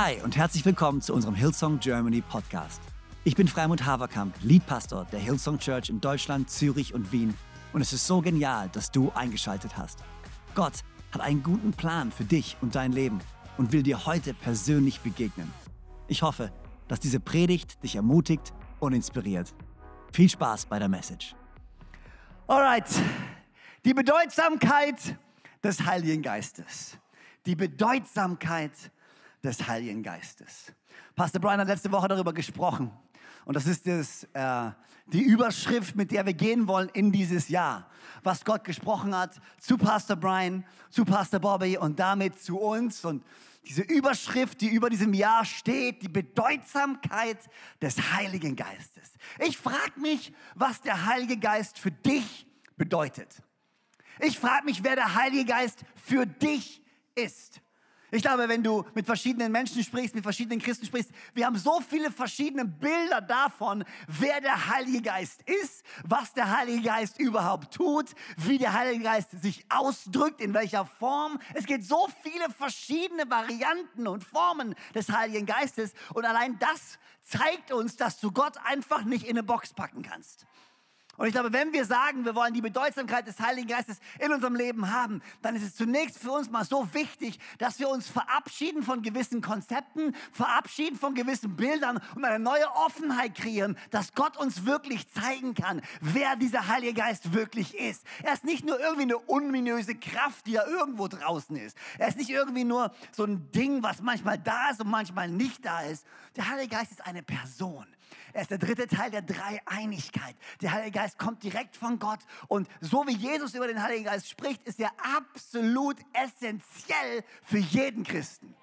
Hi und herzlich willkommen zu unserem Hillsong Germany Podcast. Ich bin Freimund Haverkamp, Leadpastor der Hillsong Church in Deutschland, Zürich und Wien und es ist so genial, dass du eingeschaltet hast. Gott hat einen guten Plan für dich und dein Leben und will dir heute persönlich begegnen. Ich hoffe, dass diese Predigt dich ermutigt und inspiriert. Viel Spaß bei der Message. Alright, die Bedeutsamkeit des Heiligen Geistes. Die Bedeutsamkeit des Heiligen Geistes. Pastor Brian hat letzte Woche darüber gesprochen. Und das ist das, äh, die Überschrift, mit der wir gehen wollen in dieses Jahr. Was Gott gesprochen hat zu Pastor Brian, zu Pastor Bobby und damit zu uns. Und diese Überschrift, die über diesem Jahr steht, die Bedeutsamkeit des Heiligen Geistes. Ich frage mich, was der Heilige Geist für dich bedeutet. Ich frage mich, wer der Heilige Geist für dich ist. Ich glaube, wenn du mit verschiedenen Menschen sprichst, mit verschiedenen Christen sprichst, wir haben so viele verschiedene Bilder davon, wer der Heilige Geist ist, was der Heilige Geist überhaupt tut, wie der Heilige Geist sich ausdrückt, in welcher Form. Es gibt so viele verschiedene Varianten und Formen des Heiligen Geistes und allein das zeigt uns, dass du Gott einfach nicht in eine Box packen kannst. Und ich glaube, wenn wir sagen, wir wollen die Bedeutsamkeit des Heiligen Geistes in unserem Leben haben, dann ist es zunächst für uns mal so wichtig, dass wir uns verabschieden von gewissen Konzepten, verabschieden von gewissen Bildern und eine neue Offenheit kreieren, dass Gott uns wirklich zeigen kann, wer dieser Heilige Geist wirklich ist. Er ist nicht nur irgendwie eine unminöse Kraft, die ja irgendwo draußen ist. Er ist nicht irgendwie nur so ein Ding, was manchmal da ist und manchmal nicht da ist. Der Heilige Geist ist eine Person. Er ist der dritte Teil der Dreieinigkeit. Der Heilige Geist kommt direkt von Gott. Und so wie Jesus über den Heiligen Geist spricht, ist er absolut essentiell für jeden Christen.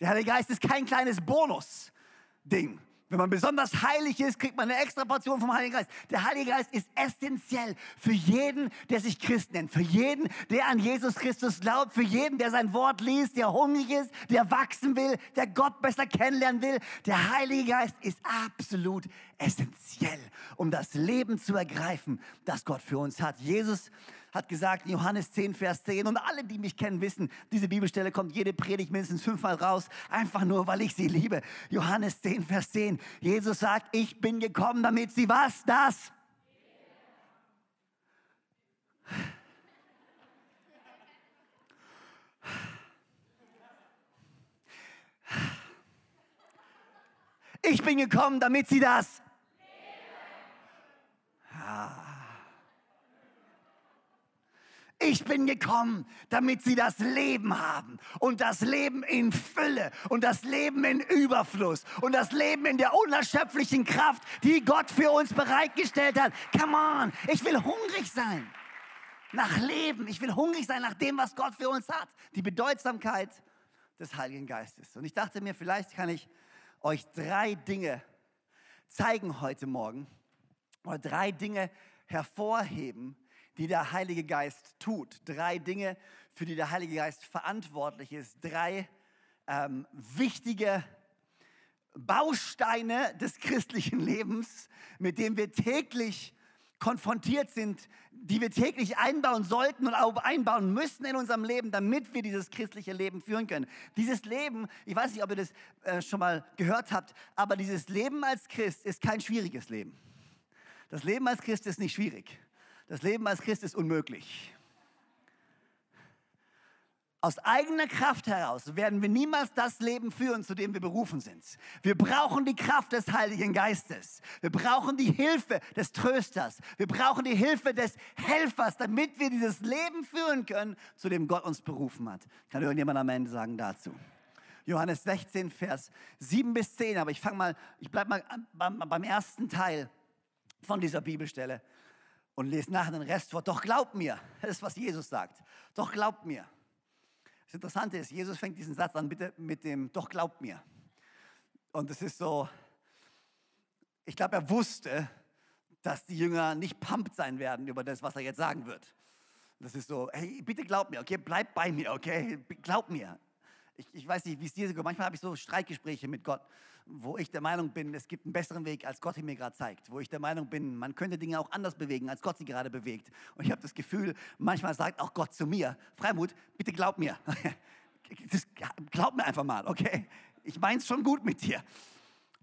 Der Heilige Geist ist kein kleines Bonus-Ding. Wenn man besonders heilig ist, kriegt man eine extra Portion vom Heiligen Geist. Der Heilige Geist ist essentiell für jeden, der sich Christ nennt, für jeden, der an Jesus Christus glaubt, für jeden, der sein Wort liest, der hungrig ist, der wachsen will, der Gott besser kennenlernen will. Der Heilige Geist ist absolut essentiell, um das Leben zu ergreifen, das Gott für uns hat. Jesus hat gesagt Johannes 10, Vers 10, und alle, die mich kennen, wissen, diese Bibelstelle kommt jede Predigt mindestens fünfmal raus, einfach nur, weil ich sie liebe. Johannes 10, Vers 10. Jesus sagt, ich bin gekommen, damit sie was? Das? Ich bin gekommen, damit sie das. Ah. Ich bin gekommen, damit sie das Leben haben und das Leben in Fülle und das Leben in Überfluss und das Leben in der unerschöpflichen Kraft, die Gott für uns bereitgestellt hat. Come on, ich will hungrig sein nach Leben. Ich will hungrig sein nach dem, was Gott für uns hat. Die Bedeutsamkeit des Heiligen Geistes. Und ich dachte mir, vielleicht kann ich euch drei Dinge zeigen heute Morgen oder drei Dinge hervorheben, die der Heilige Geist tut. Drei Dinge, für die der Heilige Geist verantwortlich ist. Drei ähm, wichtige Bausteine des christlichen Lebens, mit denen wir täglich konfrontiert sind, die wir täglich einbauen sollten und auch einbauen müssen in unserem Leben, damit wir dieses christliche Leben führen können. Dieses Leben, ich weiß nicht, ob ihr das äh, schon mal gehört habt, aber dieses Leben als Christ ist kein schwieriges Leben. Das Leben als Christ ist nicht schwierig. Das Leben als Christ ist unmöglich. Aus eigener Kraft heraus werden wir niemals das Leben führen, zu dem wir berufen sind. Wir brauchen die Kraft des Heiligen Geistes. Wir brauchen die Hilfe des Trösters. Wir brauchen die Hilfe des Helfers, damit wir dieses Leben führen können, zu dem Gott uns berufen hat. Kann irgendjemand am Ende sagen dazu? Johannes 16, Vers 7 bis 10. Aber ich fange mal, ich bleibe mal beim, beim ersten Teil von dieser Bibelstelle und lese nachher den Rest vor. Doch glaub mir, das ist, was Jesus sagt. Doch glaub mir. Das Interessante ist, Jesus fängt diesen Satz an bitte mit dem Doch glaub mir. Und es ist so, ich glaube, er wusste, dass die Jünger nicht pumped sein werden über das, was er jetzt sagen wird. Das ist so, hey, bitte glaub mir, okay, bleib bei mir, okay, glaub mir. Ich, ich weiß nicht, wie es dir so geht. Manchmal habe ich so Streitgespräche mit Gott wo ich der Meinung bin, es gibt einen besseren Weg, als Gott ihn mir gerade zeigt. Wo ich der Meinung bin, man könnte Dinge auch anders bewegen, als Gott sie gerade bewegt. Und ich habe das Gefühl, manchmal sagt auch Gott zu mir, Freimut, bitte glaub mir. das, glaub mir einfach mal, okay? Ich mein's schon gut mit dir.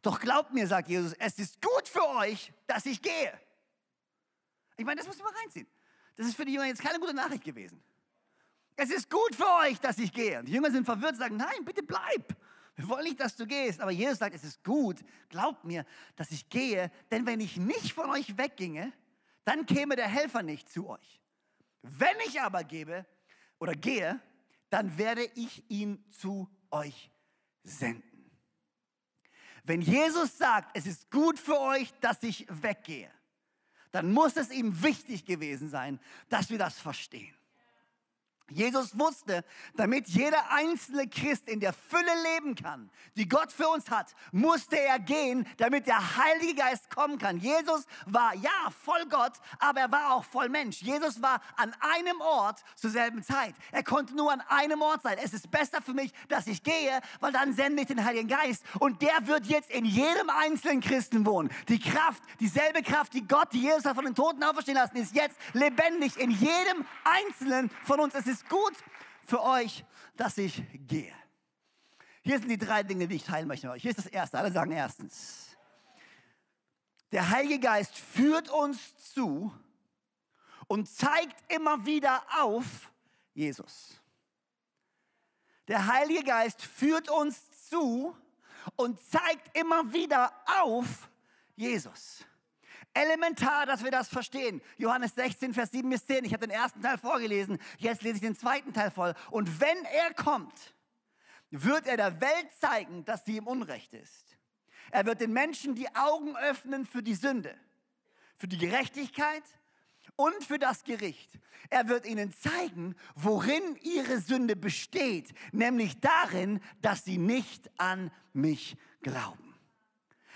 Doch glaubt mir, sagt Jesus, es ist gut für euch, dass ich gehe. Ich meine, das muss man reinziehen. Das ist für die Jünger jetzt keine gute Nachricht gewesen. Es ist gut für euch, dass ich gehe. Und die Jünger sind verwirrt und sagen, nein, bitte bleib. Wir wollen nicht, dass du gehst. Aber Jesus sagt, es ist gut, glaubt mir, dass ich gehe. Denn wenn ich nicht von euch wegginge, dann käme der Helfer nicht zu euch. Wenn ich aber gebe oder gehe, dann werde ich ihn zu euch senden. Wenn Jesus sagt, es ist gut für euch, dass ich weggehe, dann muss es ihm wichtig gewesen sein, dass wir das verstehen. Jesus wusste, damit jeder einzelne Christ in der Fülle leben kann, die Gott für uns hat, musste er gehen, damit der Heilige Geist kommen kann. Jesus war ja voll Gott, aber er war auch voll Mensch. Jesus war an einem Ort zur selben Zeit. Er konnte nur an einem Ort sein. Es ist besser für mich, dass ich gehe, weil dann sende ich den Heiligen Geist und der wird jetzt in jedem einzelnen Christen wohnen. Die Kraft, dieselbe Kraft, die Gott, die Jesus hat von den Toten auferstehen lassen, ist jetzt lebendig in jedem einzelnen von uns. Es ist ist gut für euch, dass ich gehe. Hier sind die drei Dinge, die ich teilen möchte. Hier ist das Erste. Alle sagen erstens. Der Heilige Geist führt uns zu und zeigt immer wieder auf Jesus. Der Heilige Geist führt uns zu und zeigt immer wieder auf Jesus. Elementar, dass wir das verstehen. Johannes 16, Vers 7 bis 10. Ich habe den ersten Teil vorgelesen. Jetzt lese ich den zweiten Teil voll. Und wenn er kommt, wird er der Welt zeigen, dass sie im Unrecht ist. Er wird den Menschen die Augen öffnen für die Sünde, für die Gerechtigkeit und für das Gericht. Er wird ihnen zeigen, worin ihre Sünde besteht, nämlich darin, dass sie nicht an mich glauben.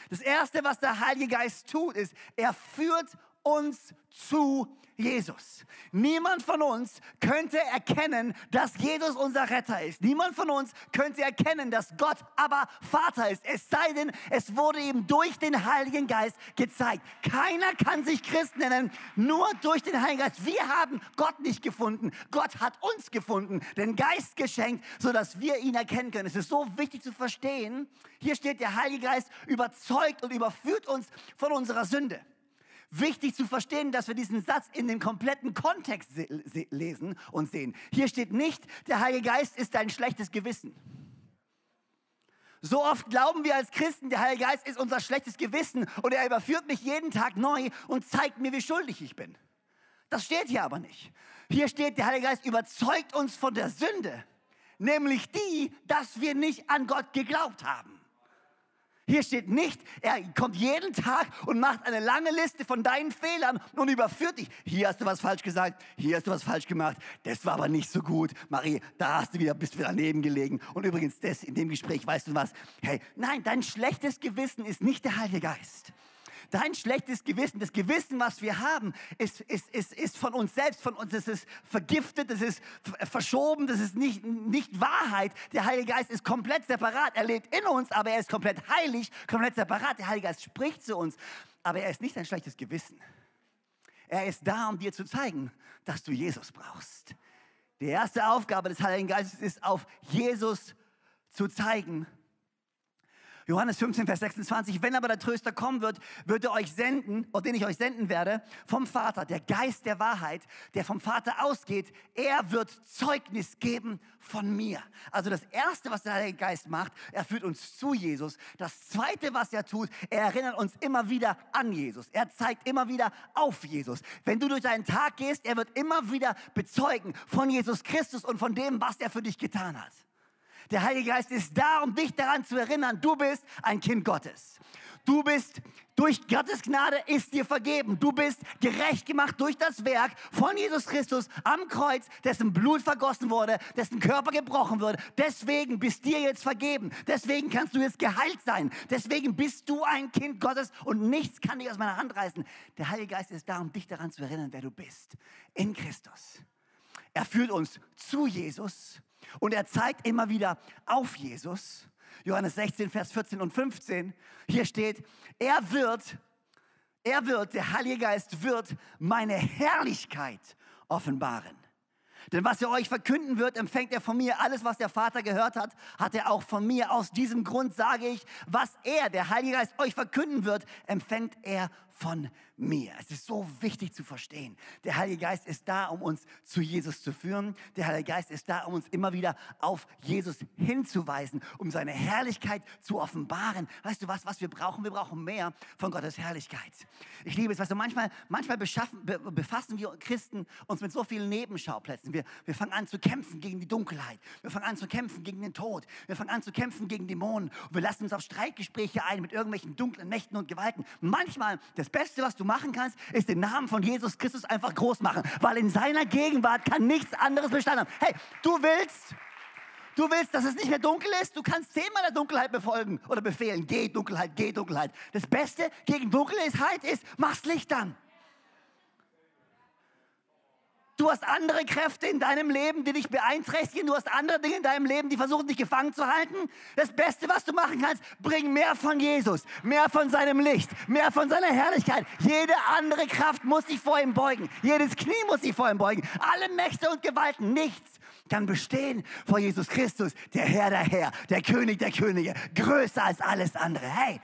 Das Erste, was der Heilige Geist tut, ist, er führt uns zu Jesus. Niemand von uns könnte erkennen, dass Jesus unser Retter ist. Niemand von uns könnte erkennen, dass Gott aber Vater ist. Es sei denn, es wurde ihm durch den Heiligen Geist gezeigt. Keiner kann sich Christ nennen, nur durch den Heiligen Geist. Wir haben Gott nicht gefunden. Gott hat uns gefunden, den Geist geschenkt, sodass wir ihn erkennen können. Es ist so wichtig zu verstehen. Hier steht, der Heilige Geist überzeugt und überführt uns von unserer Sünde wichtig zu verstehen, dass wir diesen Satz in den kompletten Kontext lesen und sehen. Hier steht nicht, der Heilige Geist ist dein schlechtes Gewissen. So oft glauben wir als Christen, der Heilige Geist ist unser schlechtes Gewissen und er überführt mich jeden Tag neu und zeigt mir, wie schuldig ich bin. Das steht hier aber nicht. Hier steht, der Heilige Geist überzeugt uns von der Sünde, nämlich die, dass wir nicht an Gott geglaubt haben. Hier steht nicht, er kommt jeden Tag und macht eine lange Liste von deinen Fehlern und überführt dich. Hier hast du was falsch gesagt, hier hast du was falsch gemacht, das war aber nicht so gut. Marie, da hast du wieder, bist du daneben gelegen. Und übrigens, das in dem Gespräch, weißt du was? Hey, nein, dein schlechtes Gewissen ist nicht der Heilige Geist dein schlechtes Gewissen, das Gewissen, was wir haben, ist, ist, ist, ist von uns selbst, von uns, es ist vergiftet, es ist verschoben, das ist nicht, nicht Wahrheit. Der Heilige Geist ist komplett separat. Er lebt in uns, aber er ist komplett heilig, komplett separat. Der Heilige Geist spricht zu uns, aber er ist nicht ein schlechtes Gewissen. Er ist da, um dir zu zeigen, dass du Jesus brauchst. Die erste Aufgabe des Heiligen Geistes ist, auf Jesus zu zeigen, Johannes 15, Vers 26, wenn aber der Tröster kommen wird, wird er euch senden, oder den ich euch senden werde, vom Vater, der Geist der Wahrheit, der vom Vater ausgeht, er wird Zeugnis geben von mir. Also das Erste, was der Heilige Geist macht, er führt uns zu Jesus. Das Zweite, was er tut, er erinnert uns immer wieder an Jesus. Er zeigt immer wieder auf Jesus. Wenn du durch deinen Tag gehst, er wird immer wieder bezeugen von Jesus Christus und von dem, was er für dich getan hat. Der Heilige Geist ist da, um dich daran zu erinnern, du bist ein Kind Gottes. Du bist durch Gottes Gnade ist dir vergeben. Du bist gerecht gemacht durch das Werk von Jesus Christus am Kreuz, dessen Blut vergossen wurde, dessen Körper gebrochen wurde. Deswegen bist dir jetzt vergeben. Deswegen kannst du jetzt geheilt sein. Deswegen bist du ein Kind Gottes und nichts kann dich aus meiner Hand reißen. Der Heilige Geist ist da, um dich daran zu erinnern, wer du bist. In Christus. Er führt uns zu Jesus und er zeigt immer wieder auf Jesus. Johannes 16, Vers 14 und 15. Hier steht, er wird, er wird, der Heilige Geist wird meine Herrlichkeit offenbaren. Denn was er euch verkünden wird, empfängt er von mir. Alles, was der Vater gehört hat, hat er auch von mir. Aus diesem Grund sage ich, was er, der Heilige Geist, euch verkünden wird, empfängt er von mir. Es ist so wichtig zu verstehen. Der Heilige Geist ist da, um uns zu Jesus zu führen. Der Heilige Geist ist da, um uns immer wieder auf Jesus hinzuweisen, um seine Herrlichkeit zu offenbaren. Weißt du was, was wir brauchen? Wir brauchen mehr von Gottes Herrlichkeit. Ich liebe es, weißt du, manchmal, manchmal befassen wir Christen uns mit so vielen Nebenschauplätzen. Wir, wir fangen an zu kämpfen gegen die Dunkelheit. Wir fangen an zu kämpfen gegen den Tod. Wir fangen an zu kämpfen gegen Dämonen. Und wir lassen uns auf Streitgespräche ein mit irgendwelchen dunklen Mächten und Gewalten. Manchmal, das Beste, was du machen kannst, ist den Namen von Jesus Christus einfach groß machen, weil in seiner Gegenwart kann nichts anderes Bestand haben. Hey, du willst, du willst, dass es nicht mehr dunkel ist, du kannst zehnmal der Dunkelheit befolgen oder befehlen, geh Dunkelheit, geh Dunkelheit. Das Beste gegen Dunkelheit ist, mach's Licht an. Du hast andere Kräfte in deinem Leben, die dich beeinträchtigen. Du hast andere Dinge in deinem Leben, die versuchen, dich gefangen zu halten. Das Beste, was du machen kannst, bring mehr von Jesus, mehr von seinem Licht, mehr von seiner Herrlichkeit. Jede andere Kraft muss sich vor ihm beugen. Jedes Knie muss sich vor ihm beugen. Alle Mächte und Gewalten, nichts kann bestehen vor Jesus Christus, der Herr der Herr, der König der Könige, größer als alles andere. Hey,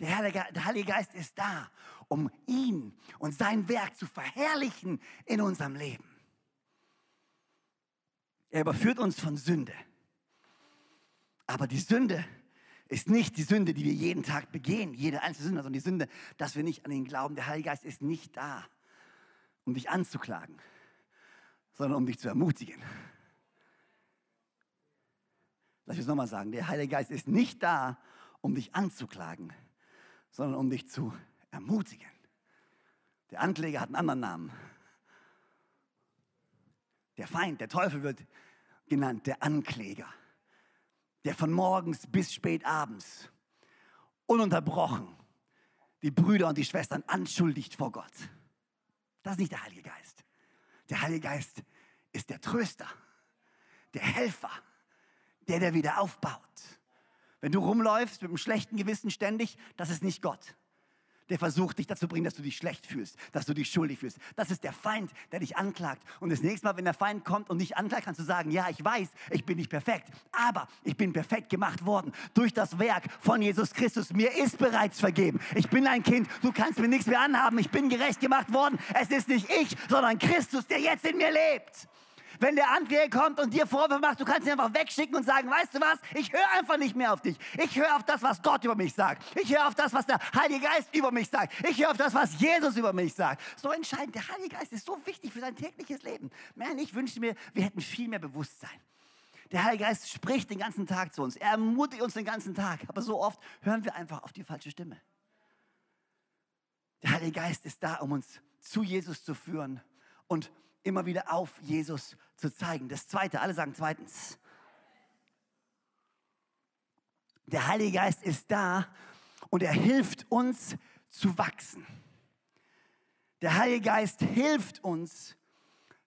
der Heilige Geist ist da um ihn und sein Werk zu verherrlichen in unserem Leben. Er überführt uns von Sünde. Aber die Sünde ist nicht die Sünde, die wir jeden Tag begehen, jede einzelne Sünde, sondern die Sünde, dass wir nicht an ihn glauben. Der Heilige Geist ist nicht da, um dich anzuklagen, sondern um dich zu ermutigen. Lass mich es nochmal sagen. Der Heilige Geist ist nicht da, um dich anzuklagen, sondern um dich zu ermutigen. Der Ankläger hat einen anderen Namen. Der Feind, der Teufel wird genannt, der Ankläger, der von morgens bis spät abends ununterbrochen die Brüder und die Schwestern anschuldigt vor Gott. Das ist nicht der Heilige Geist. Der Heilige Geist ist der Tröster, der Helfer, der, der wieder aufbaut. Wenn du rumläufst mit einem schlechten Gewissen ständig, das ist nicht Gott der versucht, dich dazu bringen, dass du dich schlecht fühlst, dass du dich schuldig fühlst. Das ist der Feind, der dich anklagt. Und das nächste Mal, wenn der Feind kommt und dich anklagt, kannst du sagen, ja, ich weiß, ich bin nicht perfekt, aber ich bin perfekt gemacht worden durch das Werk von Jesus Christus. Mir ist bereits vergeben. Ich bin ein Kind, du kannst mir nichts mehr anhaben. Ich bin gerecht gemacht worden. Es ist nicht ich, sondern Christus, der jetzt in mir lebt. Wenn der Ankläger kommt und dir Vorwürfe macht, du kannst ihn einfach wegschicken und sagen, weißt du was, ich höre einfach nicht mehr auf dich. Ich höre auf das, was Gott über mich sagt. Ich höre auf das, was der Heilige Geist über mich sagt. Ich höre auf das, was Jesus über mich sagt. So entscheidend. Der Heilige Geist ist so wichtig für dein tägliches Leben. Man, ich wünschte mir, wir hätten viel mehr Bewusstsein. Der Heilige Geist spricht den ganzen Tag zu uns. Er ermutigt uns den ganzen Tag. Aber so oft hören wir einfach auf die falsche Stimme. Der Heilige Geist ist da, um uns zu Jesus zu führen und immer wieder auf Jesus zu zeigen. Das Zweite, alle sagen zweitens. Der Heilige Geist ist da und er hilft uns zu wachsen. Der Heilige Geist hilft uns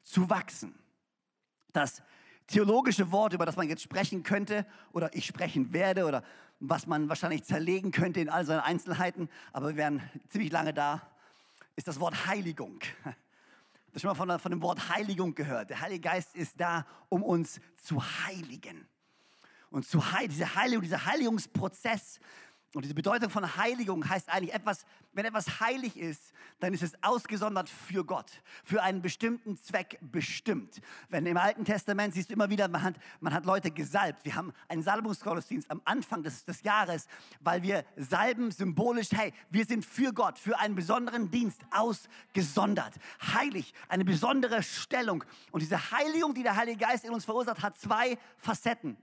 zu wachsen. Das theologische Wort, über das man jetzt sprechen könnte oder ich sprechen werde oder was man wahrscheinlich zerlegen könnte in all seinen Einzelheiten, aber wir wären ziemlich lange da, ist das Wort Heiligung. Das schon mal von, von dem Wort Heiligung gehört. Der Heilige Geist ist da, um uns zu heiligen. Und zu heil, diese Heiligung, dieser Heiligungsprozess und diese Bedeutung von Heiligung heißt eigentlich etwas, wenn etwas heilig ist, dann ist es ausgesondert für Gott, für einen bestimmten Zweck bestimmt. Wenn im Alten Testament siehst du immer wieder, man hat, man hat Leute gesalbt. Wir haben einen Salbungsgottesdienst am Anfang des, des Jahres, weil wir salben symbolisch, hey, wir sind für Gott, für einen besonderen Dienst ausgesondert. Heilig, eine besondere Stellung. Und diese Heiligung, die der Heilige Geist in uns verursacht, hat zwei Facetten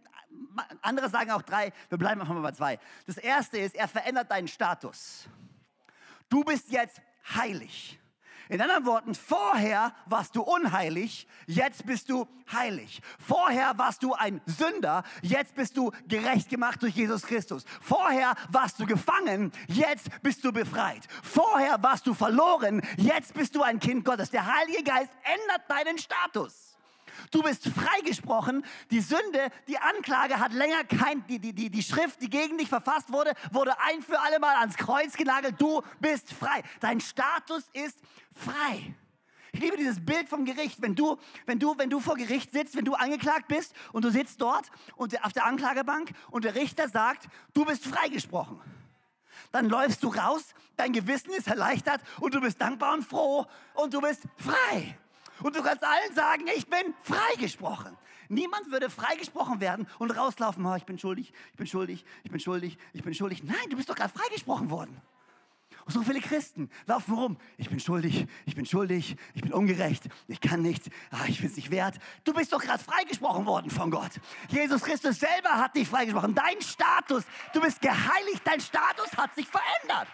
andere sagen auch drei, wir bleiben einfach mal bei zwei. Das erste ist, er verändert deinen Status. Du bist jetzt heilig. In anderen Worten, vorher warst du unheilig, jetzt bist du heilig. Vorher warst du ein Sünder, jetzt bist du gerecht gemacht durch Jesus Christus. Vorher warst du gefangen, jetzt bist du befreit. Vorher warst du verloren, jetzt bist du ein Kind Gottes. Der Heilige Geist ändert deinen Status. Du bist freigesprochen. Die Sünde, die Anklage hat länger kein, die, die, die, die Schrift, die gegen dich verfasst wurde, wurde ein für alle Mal ans Kreuz genagelt. Du bist frei. Dein Status ist frei. Ich liebe dieses Bild vom Gericht. Wenn du, wenn du, wenn du vor Gericht sitzt, wenn du angeklagt bist und du sitzt dort und auf der Anklagebank und der Richter sagt, du bist freigesprochen. Dann läufst du raus, dein Gewissen ist erleichtert und du bist dankbar und froh und du bist frei. Und du kannst allen sagen, ich bin freigesprochen. Niemand würde freigesprochen werden und rauslaufen, oh, ich bin schuldig, ich bin schuldig, ich bin schuldig, ich bin schuldig. Nein, du bist doch gerade freigesprochen worden. Und so viele Christen laufen rum. Ich bin schuldig, ich bin schuldig, ich bin ungerecht, ich kann nichts, ah, ich bin es nicht wert. Du bist doch gerade freigesprochen worden von Gott. Jesus Christus selber hat dich freigesprochen. Dein Status, du bist geheiligt, dein Status hat sich verändert.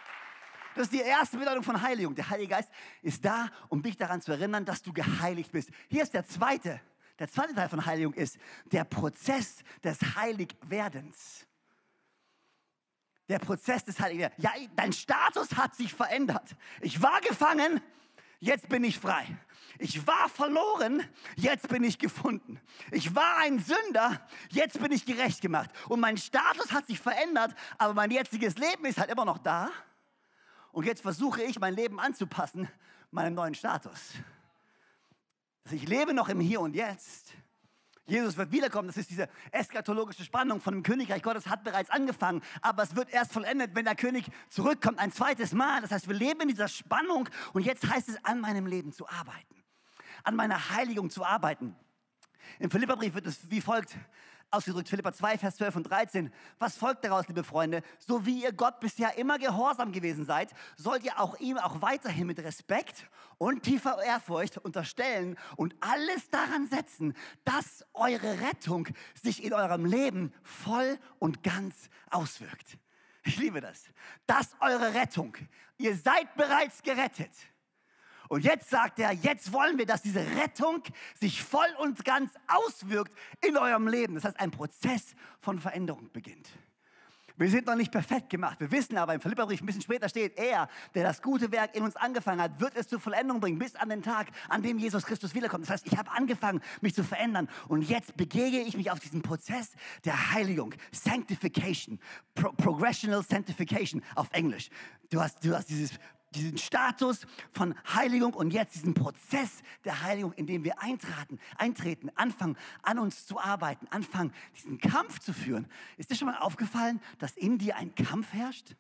Das ist die erste Bedeutung von Heiligung. Der Heilige Geist ist da, um dich daran zu erinnern, dass du geheiligt bist. Hier ist der zweite. Der zweite Teil von Heiligung ist der Prozess des Heiligwerdens. Der Prozess des Heiligwerdens. Ja, dein Status hat sich verändert. Ich war gefangen, jetzt bin ich frei. Ich war verloren, jetzt bin ich gefunden. Ich war ein Sünder, jetzt bin ich gerecht gemacht. Und mein Status hat sich verändert, aber mein jetziges Leben ist halt immer noch da. Und jetzt versuche ich, mein Leben anzupassen, meinem neuen Status. Also ich lebe noch im Hier und Jetzt. Jesus wird wiederkommen. Das ist diese eskatologische Spannung von dem Königreich Gottes hat bereits angefangen, aber es wird erst vollendet, wenn der König zurückkommt, ein zweites Mal. Das heißt, wir leben in dieser Spannung und jetzt heißt es, an meinem Leben zu arbeiten, an meiner Heiligung zu arbeiten. Im Philipperbrief wird es wie folgt ausgedrückt, Philippa 2, Vers 12 und 13. Was folgt daraus, liebe Freunde? So wie ihr Gott bisher immer gehorsam gewesen seid, sollt ihr auch ihm auch weiterhin mit Respekt und tiefer Ehrfurcht unterstellen und alles daran setzen, dass eure Rettung sich in eurem Leben voll und ganz auswirkt. Ich liebe das. Dass eure Rettung, ihr seid bereits gerettet und jetzt sagt er, jetzt wollen wir, dass diese Rettung sich voll und ganz auswirkt in eurem Leben. Das heißt, ein Prozess von Veränderung beginnt. Wir sind noch nicht perfekt gemacht. Wir wissen aber im Philipperbrief ein bisschen später steht, er, der das gute Werk in uns angefangen hat, wird es zur Vollendung bringen, bis an den Tag, an dem Jesus Christus wiederkommt. Das heißt, ich habe angefangen, mich zu verändern und jetzt begege ich mich auf diesen Prozess der Heiligung, Sanctification, Pro Progressional Sanctification auf Englisch. Du hast, du hast dieses diesen Status von Heiligung und jetzt diesen Prozess der Heiligung, in dem wir eintraten, eintreten, anfangen, an uns zu arbeiten, anfangen, diesen Kampf zu führen. Ist dir schon mal aufgefallen, dass in dir ein Kampf herrscht?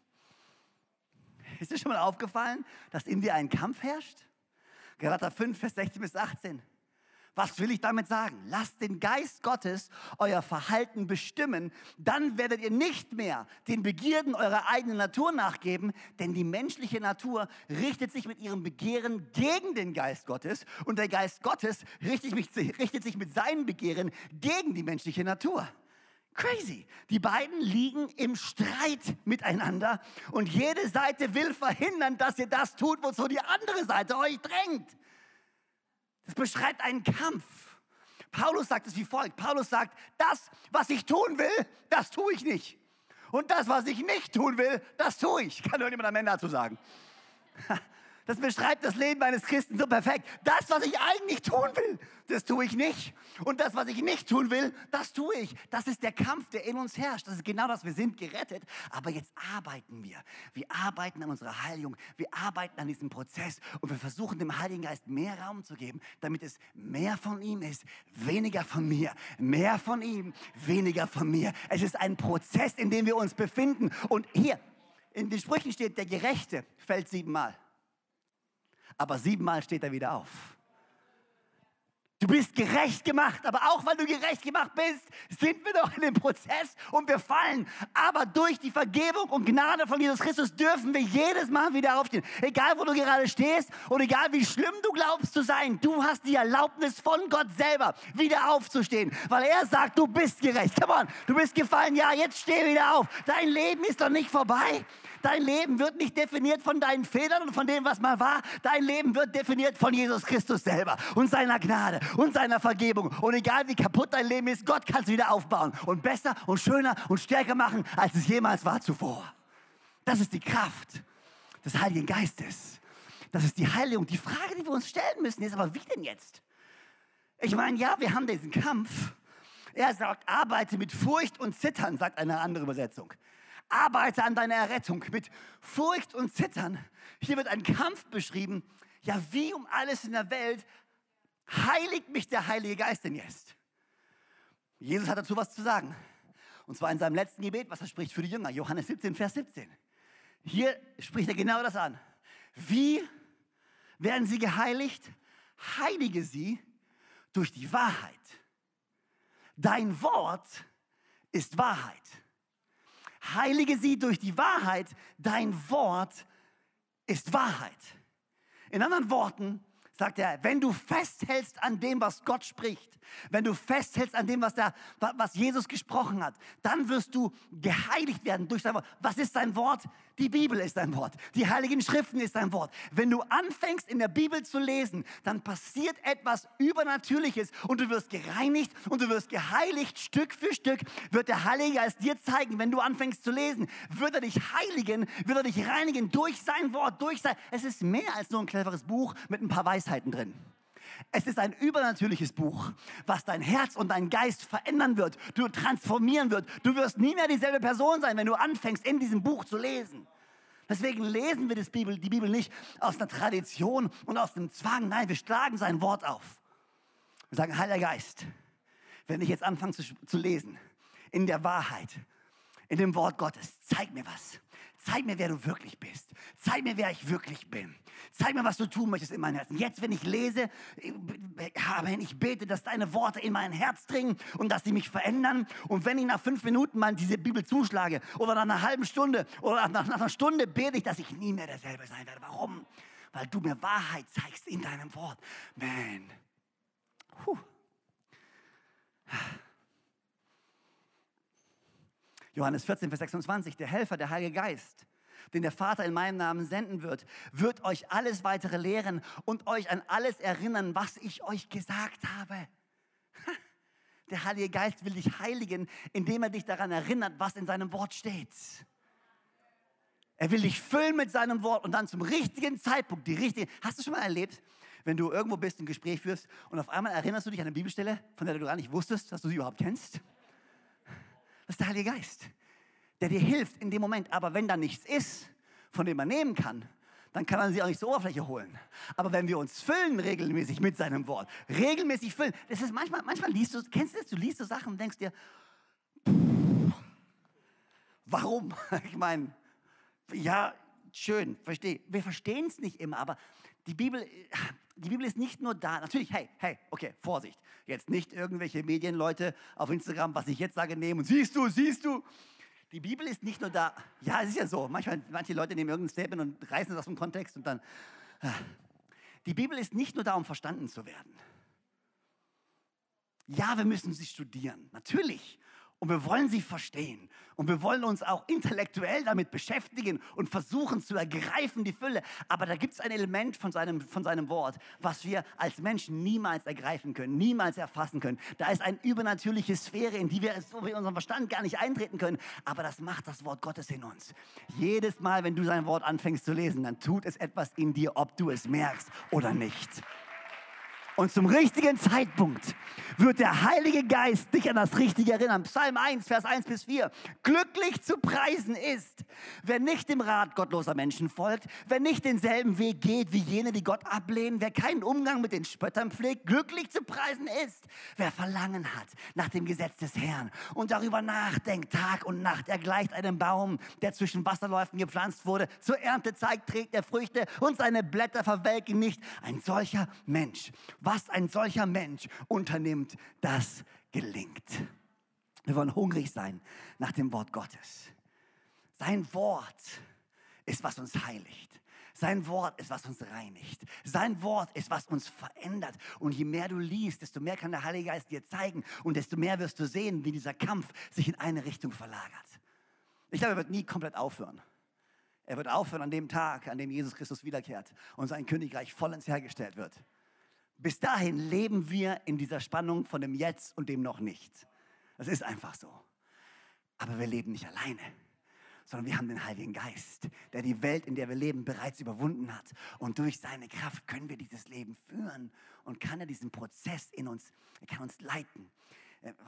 Ist dir schon mal aufgefallen, dass in dir ein Kampf herrscht? Galater 5, Vers 16 bis 18. Was will ich damit sagen? Lasst den Geist Gottes euer Verhalten bestimmen, dann werdet ihr nicht mehr den Begierden eurer eigenen Natur nachgeben, denn die menschliche Natur richtet sich mit ihrem Begehren gegen den Geist Gottes und der Geist Gottes richtet sich mit seinen Begehren gegen die menschliche Natur. Crazy. Die beiden liegen im Streit miteinander und jede Seite will verhindern, dass ihr das tut, wozu die andere Seite euch drängt. Das beschreibt einen Kampf. Paulus sagt es wie folgt. Paulus sagt, das, was ich tun will, das tue ich nicht. Und das, was ich nicht tun will, das tue ich. Kann irgendjemand am Ende dazu sagen? Das beschreibt das Leben eines Christen so perfekt. Das, was ich eigentlich tun will, das tue ich nicht. Und das, was ich nicht tun will, das tue ich. Das ist der Kampf, der in uns herrscht. Das ist genau das. Wir sind gerettet. Aber jetzt arbeiten wir. Wir arbeiten an unserer Heiligung. Wir arbeiten an diesem Prozess. Und wir versuchen dem Heiligen Geist mehr Raum zu geben, damit es mehr von ihm ist, weniger von mir. Mehr von ihm, weniger von mir. Es ist ein Prozess, in dem wir uns befinden. Und hier, in den Sprüchen steht, der Gerechte fällt siebenmal aber siebenmal steht er wieder auf. Du bist gerecht gemacht, aber auch weil du gerecht gemacht bist, sind wir doch in dem Prozess und wir fallen. Aber durch die Vergebung und Gnade von Jesus Christus dürfen wir jedes Mal wieder aufstehen. Egal, wo du gerade stehst und egal, wie schlimm du glaubst zu sein, du hast die Erlaubnis von Gott selber, wieder aufzustehen, weil er sagt, du bist gerecht. Come on, du bist gefallen, ja, jetzt steh wieder auf. Dein Leben ist doch nicht vorbei. Dein Leben wird nicht definiert von deinen Fehlern und von dem, was mal war. Dein Leben wird definiert von Jesus Christus selber und seiner Gnade und seiner Vergebung. Und egal wie kaputt dein Leben ist, Gott kann es wieder aufbauen und besser und schöner und stärker machen, als es jemals war zuvor. Das ist die Kraft des Heiligen Geistes. Das ist die Heiligung. Die Frage, die wir uns stellen müssen, ist aber, wie denn jetzt? Ich meine, ja, wir haben diesen Kampf. Er sagt, arbeite mit Furcht und Zittern, sagt eine andere Übersetzung. Arbeite an deiner Errettung mit Furcht und Zittern. Hier wird ein Kampf beschrieben. ja, wie um alles in der Welt heiligt mich der Heilige Geist denn jetzt? Jesus hat dazu was zu sagen. Und zwar in seinem letzten Gebet, was er spricht für die Jünger. Johannes 17, Vers 17. Hier spricht er genau das an. Wie werden sie geheiligt? Heilige sie durch die Wahrheit. Dein Wort ist Wahrheit. Heilige sie durch die Wahrheit. Dein Wort ist Wahrheit. In anderen Worten sagt er, wenn du festhältst an dem, was Gott spricht, wenn du festhältst an dem, was, der, was Jesus gesprochen hat, dann wirst du geheiligt werden durch sein Wort. Was ist sein Wort? Die Bibel ist dein Wort. Die Heiligen Schriften ist dein Wort. Wenn du anfängst, in der Bibel zu lesen, dann passiert etwas Übernatürliches und du wirst gereinigt und du wirst geheiligt. Stück für Stück wird der Heilige Geist dir zeigen, wenn du anfängst zu lesen, wird er dich heiligen, wird er dich reinigen durch sein Wort, durch sein. Es ist mehr als nur ein cleveres Buch mit ein paar Weisheiten drin. Es ist ein übernatürliches Buch, was dein Herz und dein Geist verändern wird, du transformieren wird. Du wirst nie mehr dieselbe Person sein, wenn du anfängst, in diesem Buch zu lesen. Deswegen lesen wir Bibel, die Bibel nicht aus einer Tradition und aus dem Zwang. Nein, wir schlagen sein Wort auf. Wir sagen, Heiliger Geist, wenn ich jetzt anfange zu, zu lesen, in der Wahrheit, in dem Wort Gottes, zeig mir was. Zeig mir, wer du wirklich bist. Zeig mir, wer ich wirklich bin. Zeig mir, was du tun möchtest in meinem Herzen. Jetzt, wenn ich lese, wenn ich bete, dass deine Worte in mein Herz dringen und dass sie mich verändern. Und wenn ich nach fünf Minuten mal diese Bibel zuschlage oder nach einer halben Stunde oder nach, nach einer Stunde bete ich, dass ich nie mehr derselbe sein werde. Warum? Weil du mir Wahrheit zeigst in deinem Wort. Man. Puh. Johannes 14, Vers 26, der Helfer, der Heilige Geist, den der Vater in meinem Namen senden wird, wird euch alles weitere lehren und euch an alles erinnern, was ich euch gesagt habe. Der Heilige Geist will dich heiligen, indem er dich daran erinnert, was in seinem Wort steht. Er will dich füllen mit seinem Wort und dann zum richtigen Zeitpunkt, die richtige. Hast du schon mal erlebt, wenn du irgendwo bist, ein Gespräch führst und auf einmal erinnerst du dich an eine Bibelstelle, von der du gar nicht wusstest, dass du sie überhaupt kennst? Das ist der Heilige Geist, der dir hilft in dem Moment. Aber wenn da nichts ist, von dem man nehmen kann, dann kann man sie auch nicht zur Oberfläche holen. Aber wenn wir uns füllen regelmäßig mit seinem Wort, regelmäßig füllen, das ist manchmal, manchmal liest du, kennst du das, du liest so Sachen und denkst dir, warum? Ich meine, ja, schön, verstehe. Wir verstehen es nicht immer, aber die Bibel, die Bibel ist nicht nur da. Natürlich, hey, hey, okay, Vorsicht. Jetzt nicht irgendwelche Medienleute auf Instagram, was ich jetzt sage, nehmen und siehst du, siehst du. Die Bibel ist nicht nur da. Ja, es ist ja so. Manchmal, manche Leute nehmen irgendein Statement und reißen es aus dem Kontext und dann. Ah. Die Bibel ist nicht nur da, um verstanden zu werden. Ja, wir müssen sie studieren. Natürlich und wir wollen sie verstehen. Und wir wollen uns auch intellektuell damit beschäftigen und versuchen zu ergreifen, die Fülle. Aber da gibt es ein Element von seinem, von seinem Wort, was wir als Menschen niemals ergreifen können, niemals erfassen können. Da ist eine übernatürliche Sphäre, in die wir so in unserem Verstand gar nicht eintreten können. Aber das macht das Wort Gottes in uns. Jedes Mal, wenn du sein Wort anfängst zu lesen, dann tut es etwas in dir, ob du es merkst oder nicht. Und zum richtigen Zeitpunkt wird der Heilige Geist dich an das Richtige erinnern. Psalm 1, Vers 1 bis 4. Glücklich zu preisen ist, wer nicht dem Rat gottloser Menschen folgt, wer nicht denselben Weg geht wie jene, die Gott ablehnen, wer keinen Umgang mit den Spöttern pflegt. Glücklich zu preisen ist, wer Verlangen hat nach dem Gesetz des Herrn und darüber nachdenkt Tag und Nacht. Er gleicht einem Baum, der zwischen Wasserläufen gepflanzt wurde. Zur Erntezeit trägt er Früchte und seine Blätter verwelken nicht. Ein solcher Mensch was ein solcher Mensch unternimmt, das gelingt. Wir wollen hungrig sein nach dem Wort Gottes. Sein Wort ist, was uns heiligt. Sein Wort ist, was uns reinigt. Sein Wort ist, was uns verändert. Und je mehr du liest, desto mehr kann der Heilige Geist dir zeigen und desto mehr wirst du sehen, wie dieser Kampf sich in eine Richtung verlagert. Ich glaube, er wird nie komplett aufhören. Er wird aufhören an dem Tag, an dem Jesus Christus wiederkehrt und sein Königreich vollends hergestellt wird. Bis dahin leben wir in dieser Spannung von dem Jetzt und dem noch nicht. Das ist einfach so. Aber wir leben nicht alleine, sondern wir haben den Heiligen Geist, der die Welt, in der wir leben, bereits überwunden hat. Und durch seine Kraft können wir dieses Leben führen und kann er diesen Prozess in uns, er kann uns leiten.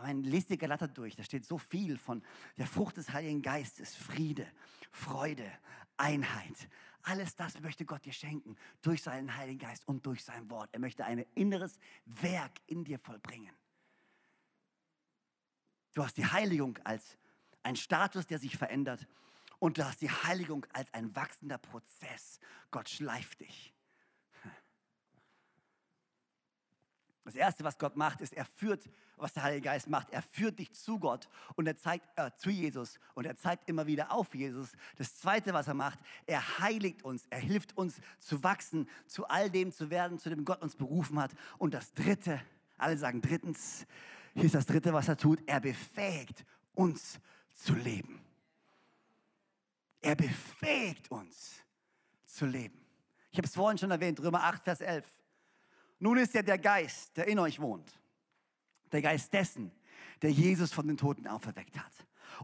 man liest die Galater durch, da steht so viel von der Frucht des Heiligen Geistes, Friede, Freude, Einheit. Alles das möchte Gott dir schenken durch seinen Heiligen Geist und durch sein Wort. Er möchte ein inneres Werk in dir vollbringen. Du hast die Heiligung als ein Status, der sich verändert. Und du hast die Heiligung als ein wachsender Prozess. Gott schleift dich. Das Erste, was Gott macht, ist, er führt, was der Heilige Geist macht, er führt dich zu Gott und er zeigt äh, zu Jesus und er zeigt immer wieder auf Jesus. Das Zweite, was er macht, er heiligt uns, er hilft uns zu wachsen, zu all dem zu werden, zu dem Gott uns berufen hat. Und das Dritte, alle sagen drittens, hier ist das Dritte, was er tut, er befähigt uns zu leben. Er befähigt uns zu leben. Ich habe es vorhin schon erwähnt, Römer 8, Vers 11. Nun ist ja der Geist, der in euch wohnt, der Geist dessen, der Jesus von den Toten auferweckt hat.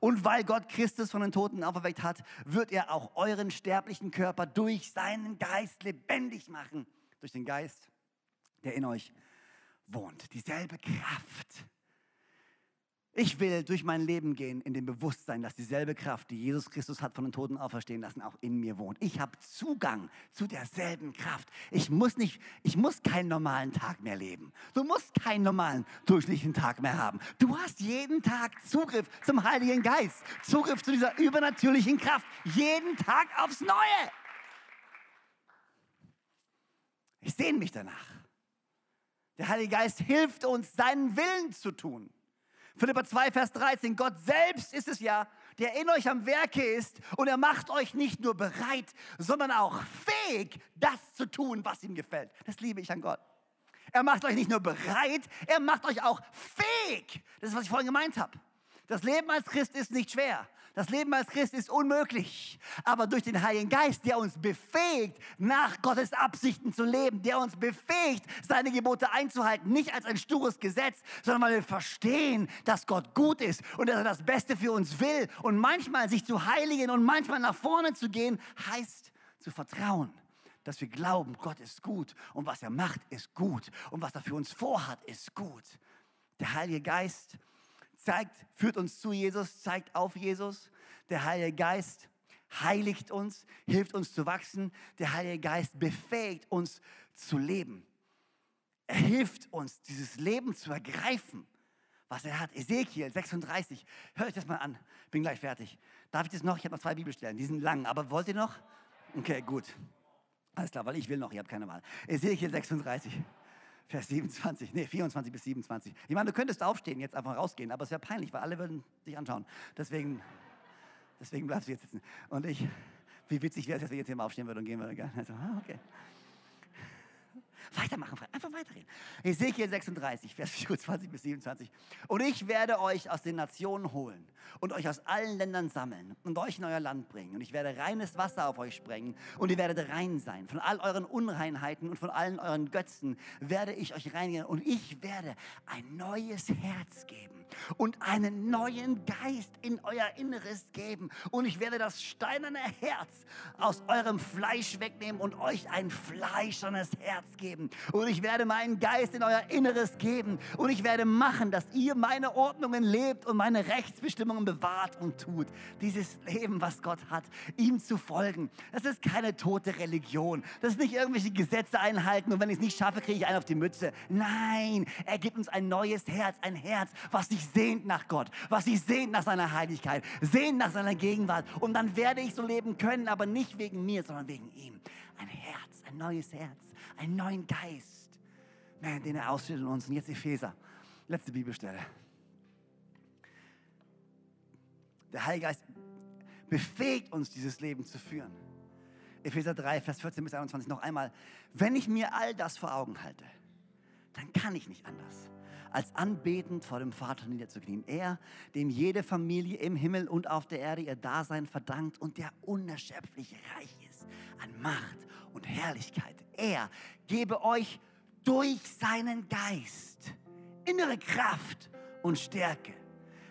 Und weil Gott Christus von den Toten auferweckt hat, wird er auch euren sterblichen Körper durch seinen Geist lebendig machen. Durch den Geist, der in euch wohnt. Dieselbe Kraft, ich will durch mein Leben gehen in dem Bewusstsein, dass dieselbe Kraft, die Jesus Christus hat von den Toten auferstehen lassen, auch in mir wohnt. Ich habe Zugang zu derselben Kraft. Ich muss nicht, ich muss keinen normalen Tag mehr leben. Du musst keinen normalen durchschnittlichen Tag mehr haben. Du hast jeden Tag Zugriff zum Heiligen Geist, Zugriff zu dieser übernatürlichen Kraft, jeden Tag aufs Neue. Ich sehne mich danach. Der Heilige Geist hilft uns, seinen Willen zu tun. Philippa 2, Vers 13, Gott selbst ist es ja, der in euch am Werke ist und er macht euch nicht nur bereit, sondern auch fähig, das zu tun, was ihm gefällt. Das liebe ich an Gott. Er macht euch nicht nur bereit, er macht euch auch fähig. Das ist, was ich vorhin gemeint habe. Das Leben als Christ ist nicht schwer. Das Leben als Christ ist unmöglich. Aber durch den Heiligen Geist, der uns befähigt, nach Gottes Absichten zu leben, der uns befähigt, seine Gebote einzuhalten, nicht als ein stures Gesetz, sondern weil wir verstehen, dass Gott gut ist und dass er das Beste für uns will. Und manchmal sich zu heiligen und manchmal nach vorne zu gehen, heißt zu vertrauen dass wir glauben, Gott ist gut und was er macht, ist gut und was er für uns vorhat, ist gut. Der Heilige Geist zeigt, führt uns zu Jesus, zeigt auf Jesus. Der Heilige Geist heiligt uns, hilft uns zu wachsen. Der Heilige Geist befähigt uns zu leben. Er hilft uns, dieses Leben zu ergreifen, was er hat. Ezekiel 36, hört euch das mal an, bin gleich fertig. Darf ich das noch? Ich habe noch zwei Bibelstellen, die sind lang, aber wollt ihr noch? Okay, gut. Alles klar, weil ich will noch, ihr habt keine Wahl. Ezekiel 36. Vers 27, nee, 24 bis 27. Ich meine, du könntest aufstehen, jetzt einfach rausgehen, aber es wäre peinlich, weil alle würden dich anschauen. Deswegen, deswegen bleibst du jetzt sitzen. Und ich, wie witzig wäre es, wenn ich jetzt hier mal aufstehen würde und gehen würde. Also, ah, okay. Weitermachen, einfach weiterreden. Ezekiel 36, Vers 24 bis 27. Und ich werde euch aus den Nationen holen und euch aus allen Ländern sammeln und euch in euer Land bringen. Und ich werde reines Wasser auf euch sprengen und ihr werdet rein sein. Von all euren Unreinheiten und von allen euren Götzen werde ich euch reinigen. Und ich werde ein neues Herz geben und einen neuen Geist in euer Inneres geben. Und ich werde das steinerne Herz aus eurem Fleisch wegnehmen und euch ein fleischernes Herz geben. Und ich werde meinen Geist in euer Inneres geben. Und ich werde machen, dass ihr meine Ordnungen lebt und meine Rechtsbestimmungen bewahrt und tut. Dieses Leben, was Gott hat, ihm zu folgen. Das ist keine tote Religion. Das ist nicht irgendwelche Gesetze einhalten und wenn ich es nicht schaffe, kriege ich einen auf die Mütze. Nein, er gibt uns ein neues Herz, ein Herz, was sich sehnt nach Gott, was sich sehnt nach seiner Heiligkeit, sehnt nach seiner Gegenwart. Und dann werde ich so leben können, aber nicht wegen mir, sondern wegen ihm. Ein Herz, ein neues Herz, einen neuen Geist, man, den er ausschüttet in uns. Und jetzt Epheser, letzte Bibelstelle. Der Heilige Geist befähigt uns, dieses Leben zu führen. Epheser 3, Vers 14 bis 21 noch einmal. Wenn ich mir all das vor Augen halte, dann kann ich nicht anders als anbetend vor dem Vater niederzuknien. Er, dem jede Familie im Himmel und auf der Erde ihr Dasein verdankt und der unerschöpflich reich an Macht und Herrlichkeit. Er gebe euch durch seinen Geist innere Kraft und Stärke.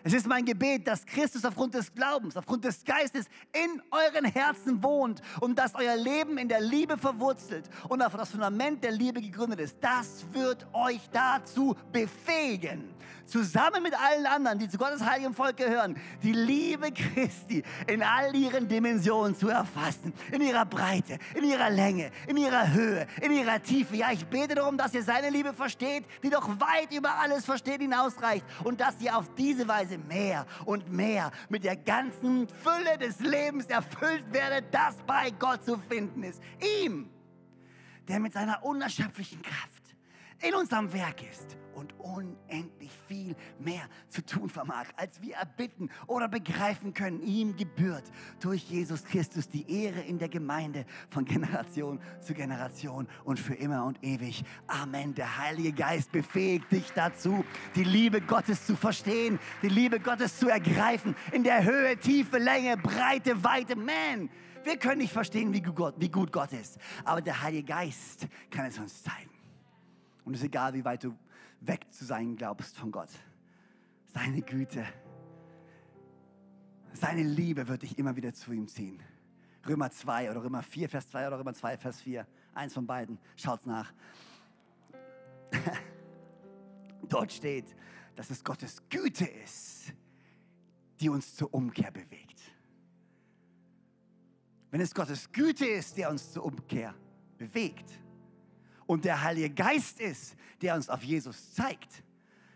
Es ist mein Gebet, dass Christus aufgrund des Glaubens, aufgrund des Geistes in euren Herzen wohnt und dass euer Leben in der Liebe verwurzelt und auf das Fundament der Liebe gegründet ist. Das wird euch dazu befähigen, zusammen mit allen anderen, die zu Gottes heiligem Volk gehören, die Liebe Christi in all ihren Dimensionen zu erfassen. In ihrer Breite, in ihrer Länge, in ihrer Höhe, in ihrer Tiefe. Ja, ich bete darum, dass ihr seine Liebe versteht, die doch weit über alles Verstehen hinausreicht und dass ihr auf diese Weise mehr und mehr mit der ganzen Fülle des Lebens erfüllt werde, das bei Gott zu finden ist. Ihm, der mit seiner unerschöpflichen Kraft in uns am Werk ist und unendlich viel mehr zu tun vermag, als wir erbitten oder begreifen können. Ihm gebührt durch Jesus Christus die Ehre in der Gemeinde von Generation zu Generation und für immer und ewig. Amen. Der Heilige Geist befähigt dich dazu, die Liebe Gottes zu verstehen, die Liebe Gottes zu ergreifen, in der Höhe, Tiefe, Länge, Breite, Weite. Man, wir können nicht verstehen, wie gut, Gott ist, aber der Heilige Geist kann es uns zeigen. Und es ist egal, wie weit du weg zu sein glaubst von Gott. Seine Güte, seine Liebe wird dich immer wieder zu ihm ziehen. Römer 2 oder Römer 4, Vers 2 oder Römer 2, Vers 4. Eins von beiden. Schaut's nach. Dort steht, dass es Gottes Güte ist, die uns zur Umkehr bewegt. Wenn es Gottes Güte ist, der uns zur Umkehr bewegt, und der Heilige Geist ist, der uns auf Jesus zeigt,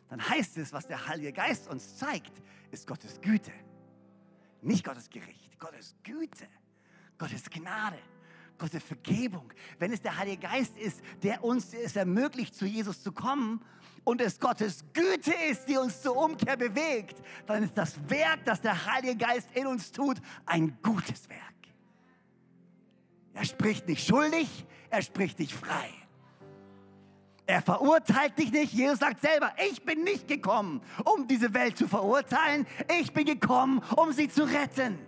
dann heißt es, was der Heilige Geist uns zeigt, ist Gottes Güte. Nicht Gottes Gericht, Gottes Güte, Gottes Gnade, Gottes Vergebung. Wenn es der Heilige Geist ist, der uns es ermöglicht, zu Jesus zu kommen und es Gottes Güte ist, die uns zur Umkehr bewegt, dann ist das Werk, das der Heilige Geist in uns tut, ein gutes Werk. Er spricht nicht schuldig, er spricht dich frei. Er verurteilt dich nicht. Jesus sagt selber, ich bin nicht gekommen, um diese Welt zu verurteilen. Ich bin gekommen, um sie zu retten.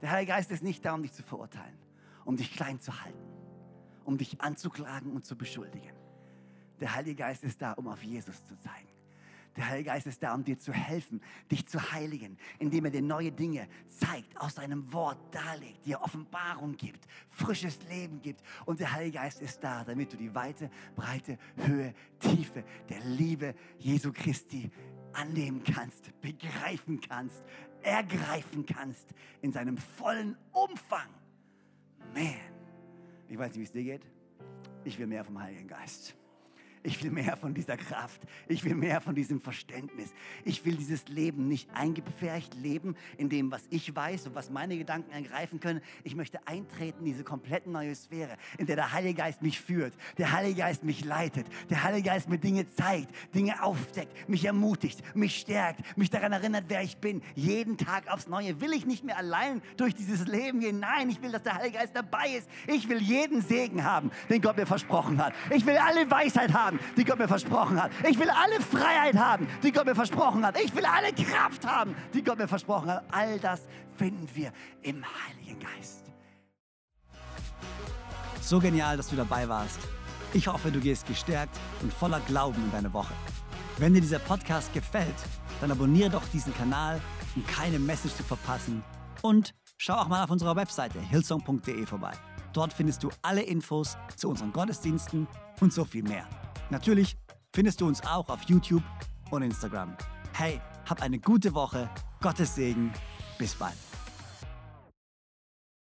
Der Heilige Geist ist nicht da, um dich zu verurteilen, um dich klein zu halten, um dich anzuklagen und zu beschuldigen. Der Heilige Geist ist da, um auf Jesus zu zeigen. Der Heilige Geist ist da, um dir zu helfen, dich zu heiligen, indem er dir neue Dinge zeigt, aus seinem Wort darlegt, dir Offenbarung gibt, frisches Leben gibt. Und der Heilige Geist ist da, damit du die Weite, Breite, Höhe, Tiefe der Liebe Jesu Christi annehmen kannst, begreifen kannst, ergreifen kannst in seinem vollen Umfang. Man, ich weiß nicht, wie es dir geht. Ich will mehr vom Heiligen Geist. Ich will mehr von dieser Kraft. Ich will mehr von diesem Verständnis. Ich will dieses Leben nicht eingepfercht leben in dem, was ich weiß und was meine Gedanken ergreifen können. Ich möchte eintreten in diese komplett neue Sphäre, in der der Heilige Geist mich führt, der Heilige Geist mich leitet, der Heilige Geist mir Dinge zeigt, Dinge aufdeckt, mich ermutigt, mich stärkt, mich daran erinnert, wer ich bin. Jeden Tag aufs Neue will ich nicht mehr allein durch dieses Leben gehen. Nein, ich will, dass der Heilige Geist dabei ist. Ich will jeden Segen haben, den Gott mir versprochen hat. Ich will alle Weisheit haben haben, die Gott mir versprochen hat. Ich will alle Freiheit haben, die Gott mir versprochen hat. Ich will alle Kraft haben, die Gott mir versprochen hat. All das finden wir im Heiligen Geist. So genial, dass du dabei warst. Ich hoffe, du gehst gestärkt und voller Glauben in deine Woche. Wenn dir dieser Podcast gefällt, dann abonniere doch diesen Kanal, um keine Message zu verpassen. Und schau auch mal auf unserer Webseite hillsong.de vorbei. Dort findest du alle Infos zu unseren Gottesdiensten und so viel mehr. Natürlich findest du uns auch auf YouTube und Instagram. Hey, hab eine gute Woche, Gottes Segen, bis bald.